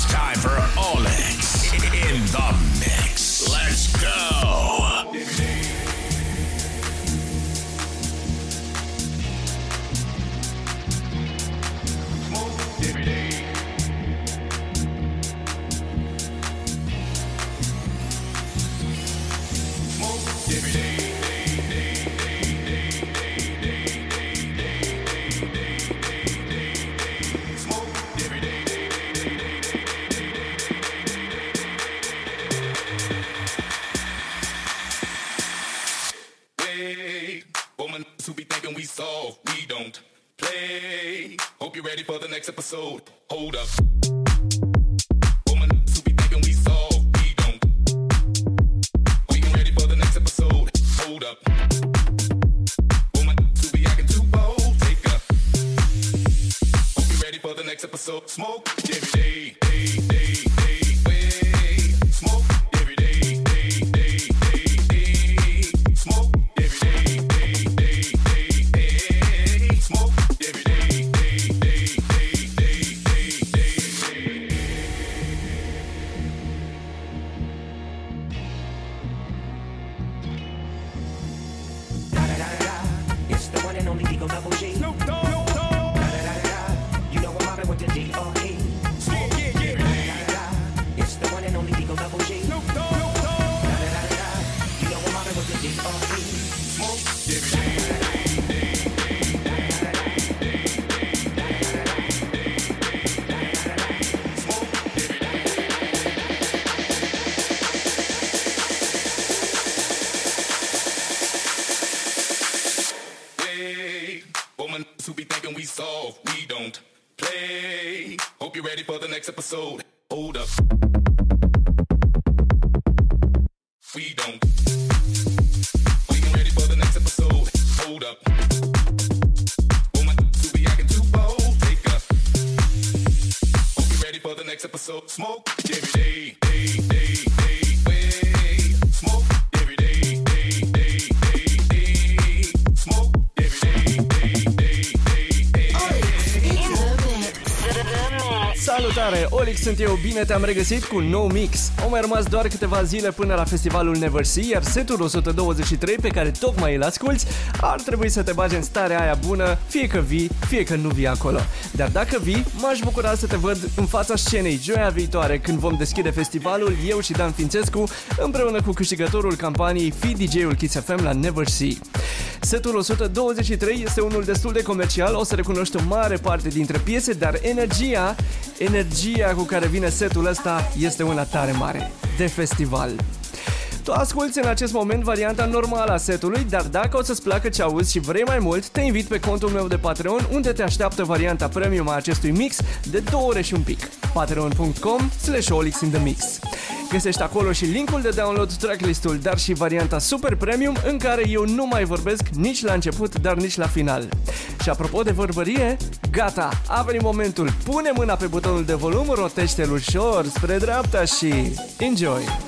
It's time for Olix in the episode. Hold up. Episode. Hold up. We don't. We get ready for the next episode. Hold up. Woman who be acting too bold, take up. You're ready for the next episode. Smoke every day, Salutare! Olix sunt eu, bine te-am regăsit cu un nou mix. Au mai rămas doar câteva zile până la festivalul Never See, iar setul 123 pe care tocmai îl asculti ar trebui să te bagi în starea aia bună, fie că vii, fie că nu vii acolo. Dar dacă vii, m-aș bucura să te văd în fața scenei joia viitoare când vom deschide festivalul, eu și Dan Fințescu, împreună cu câștigătorul campaniei Fi DJ-ul Kiss FM la Never See. Setul 123 este unul destul de comercial, o să recunoști o mare parte dintre piese, dar energia, energia cu care vine setul ăsta este una tare mare, de festival. Tu asculti în acest moment varianta normală a setului, dar dacă o să-ți placă ce auzi și vrei mai mult, te invit pe contul meu de Patreon, unde te așteaptă varianta premium a acestui mix de două ore și un pic. patreon.com slash olix in the mix. Găsești acolo și linkul de download tracklistul, dar și varianta super premium în care eu nu mai vorbesc nici la început, dar nici la final. Și apropo de vorbărie, gata, a venit momentul. Pune mâna pe butonul de volum, rotește-l ușor spre dreapta și enjoy!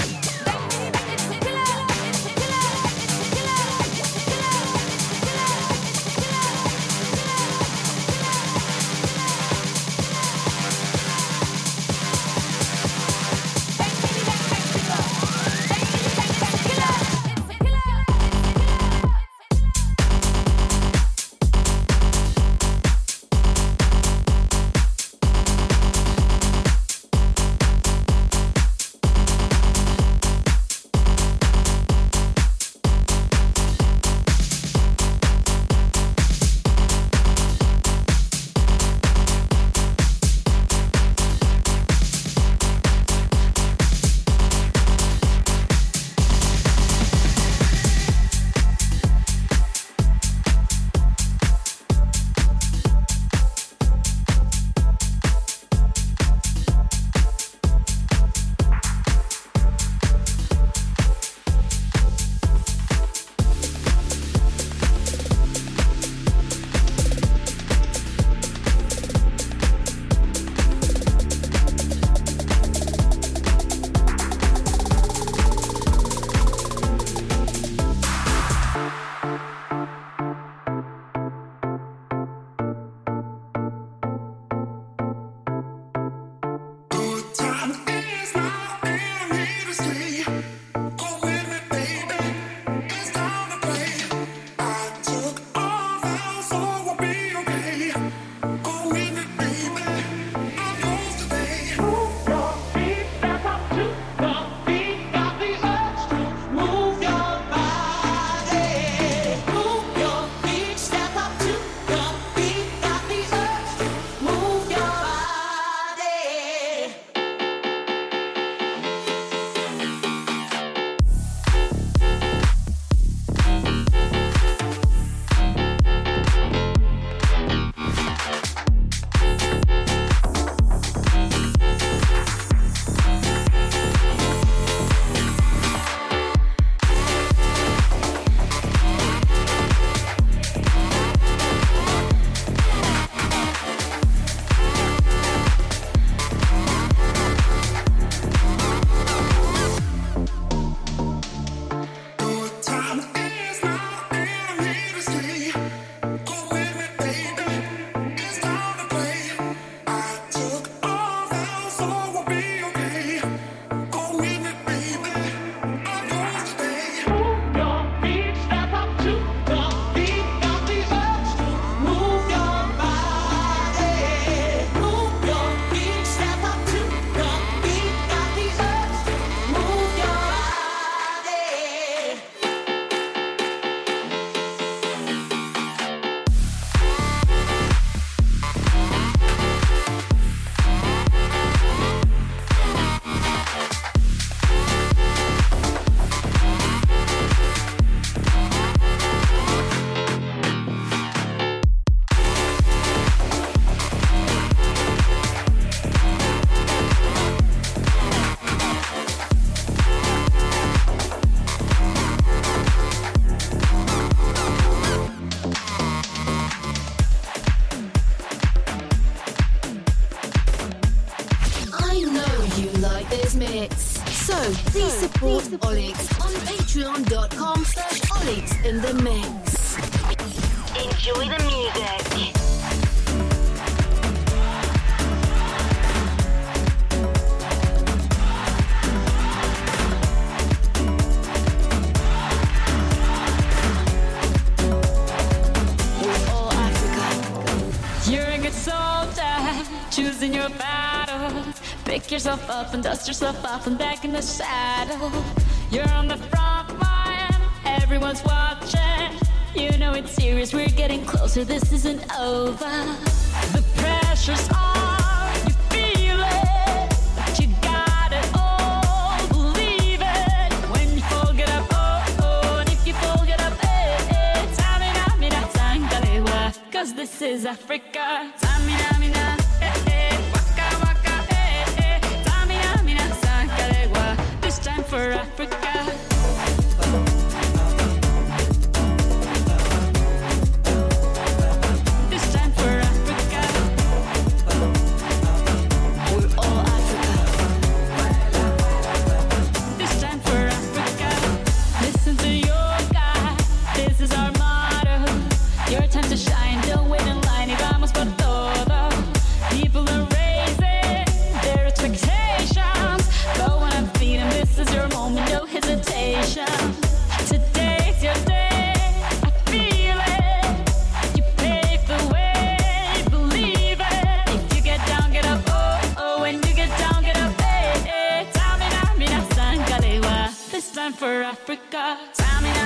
Olix on patreon.com slash Olix in the mix. Enjoy the music. choosing your battles. Pick yourself up and dust yourself off and back in the saddle. You're on the front line, everyone's watching. You know it's serious, we're getting closer, this isn't over. The pressure's on, you feel it, but you gotta all, believe it. When you fall, get up, oh, and if you fall, get up, eh, eh, eh. cause this is Africa. forgot. time for Africa. Time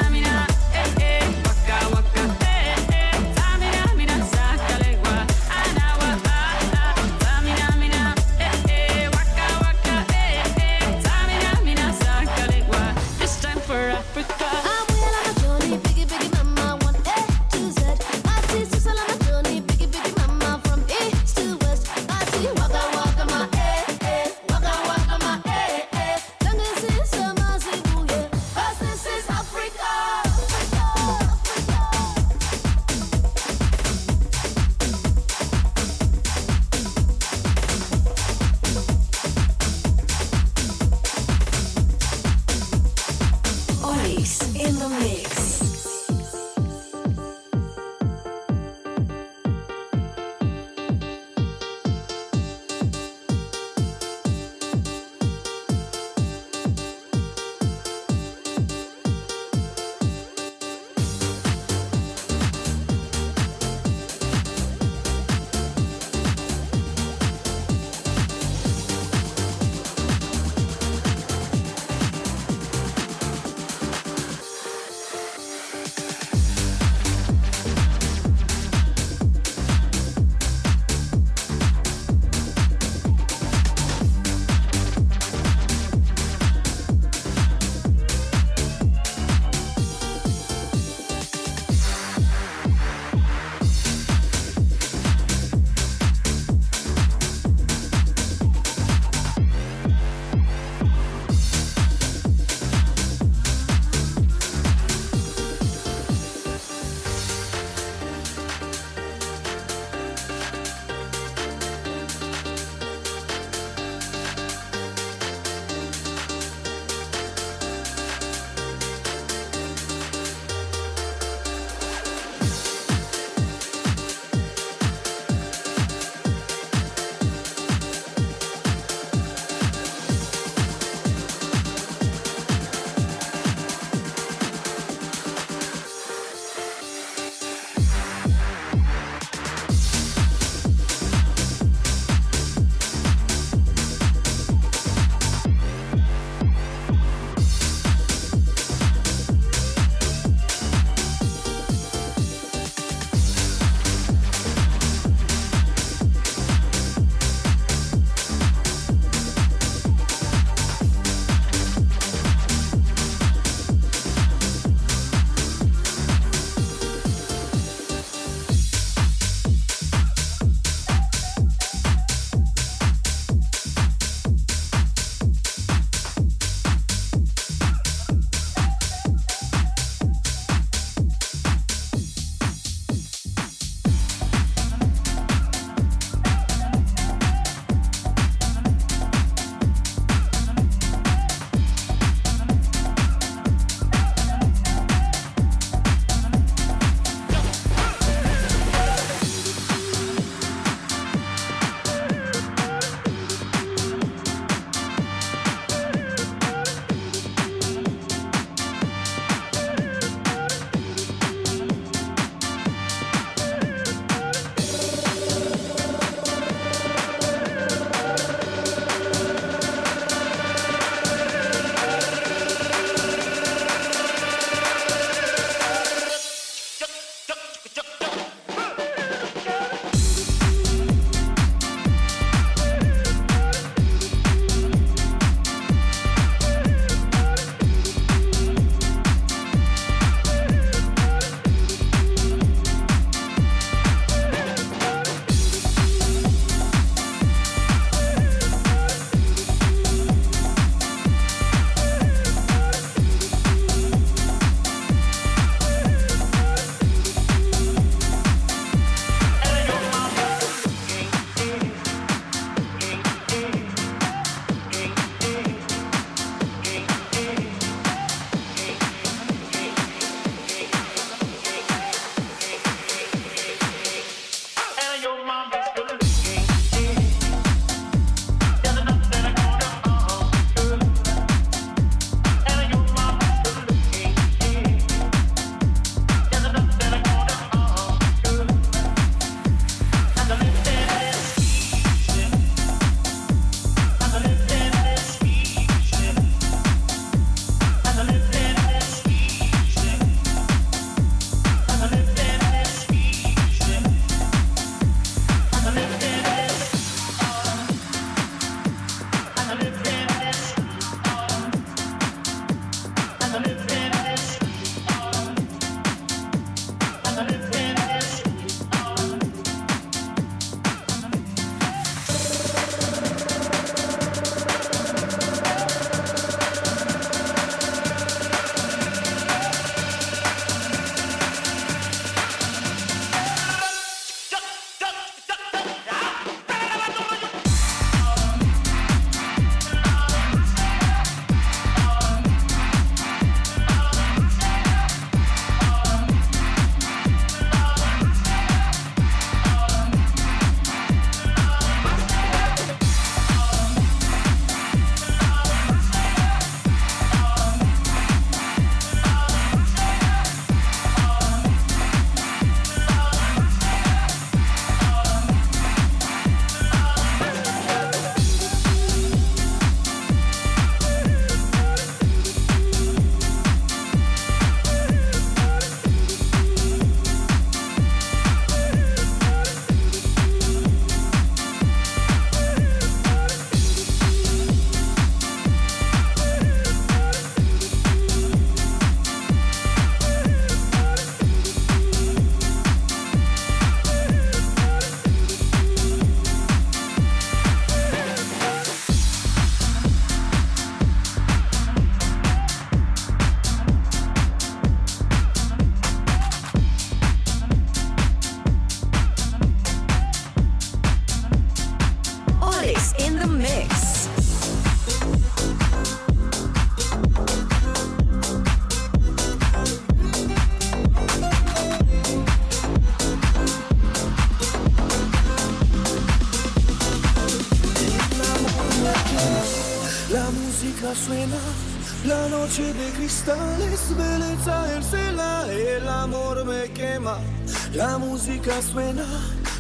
música suena,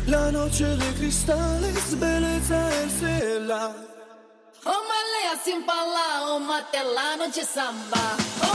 la noche de cristales, belleza es ella. Oh, malea sin pala, oh, matela, noche samba. Oh.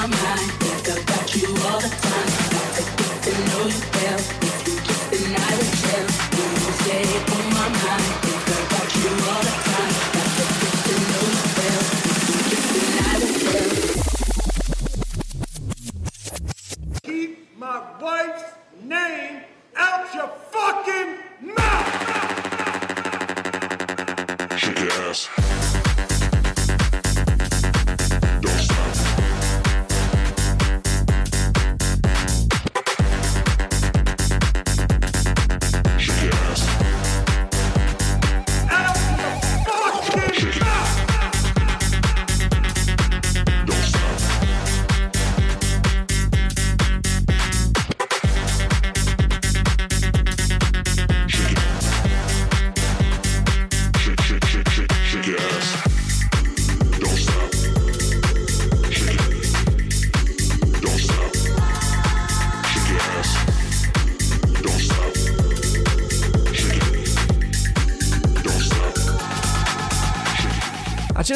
my mind.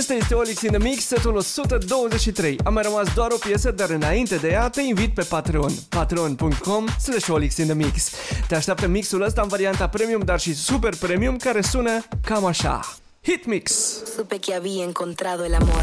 Acesta este Olix in the Mix, setul 123. Am mai rămas doar o piesă, dar înainte de ea te invit pe Patreon. Patreon.com slash Olix in the Mix. Te așteaptă mixul ăsta în varianta premium, dar și super premium, care sună cam așa. Hit Mix! Supe que había encontrado el amor.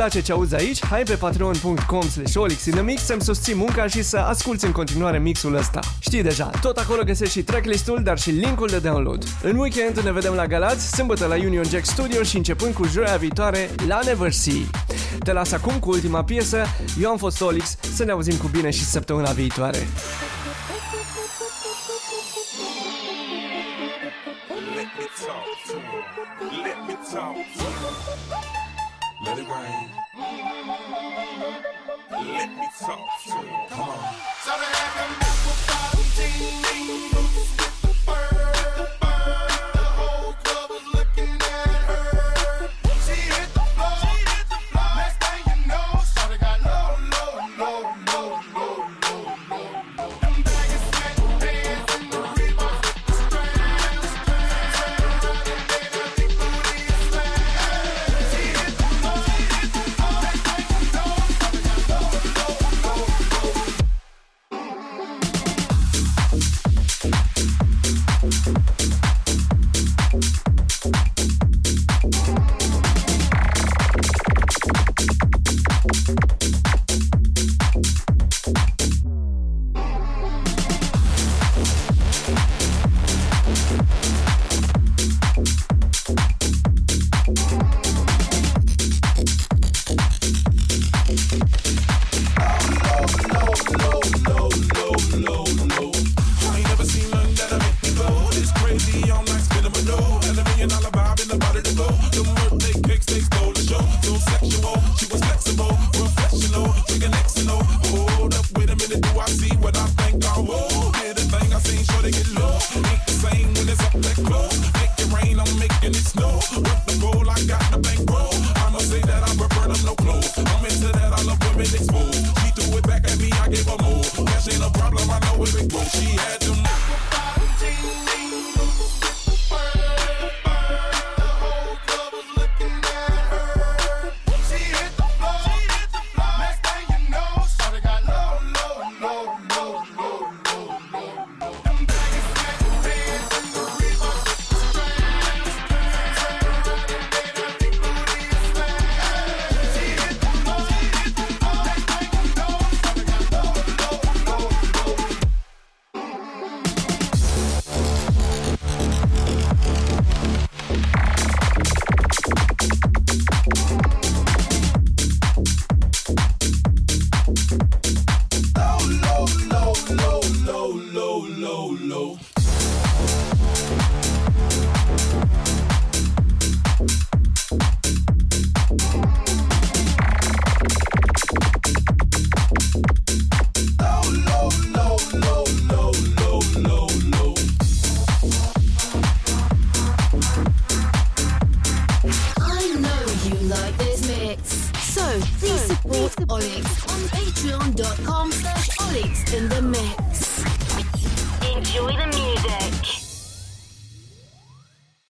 Place ce auzi aici, hai pe patreon.com slash Olix in the Mix să-mi susții munca și să asculti în continuare mixul ăsta. Știi deja, tot acolo găsești și tracklist-ul, dar și linkul de download. În weekend ne vedem la Galați, sâmbătă la Union Jack Studio și începând cu joia viitoare la Never See. Te las acum cu ultima piesă, eu am fost Olix, să ne auzim cu bine și săptămâna viitoare. Let me talk to her. Let me talk to her. Let it rain. Let me talk to her. Come on. So they had them apple bottom jeans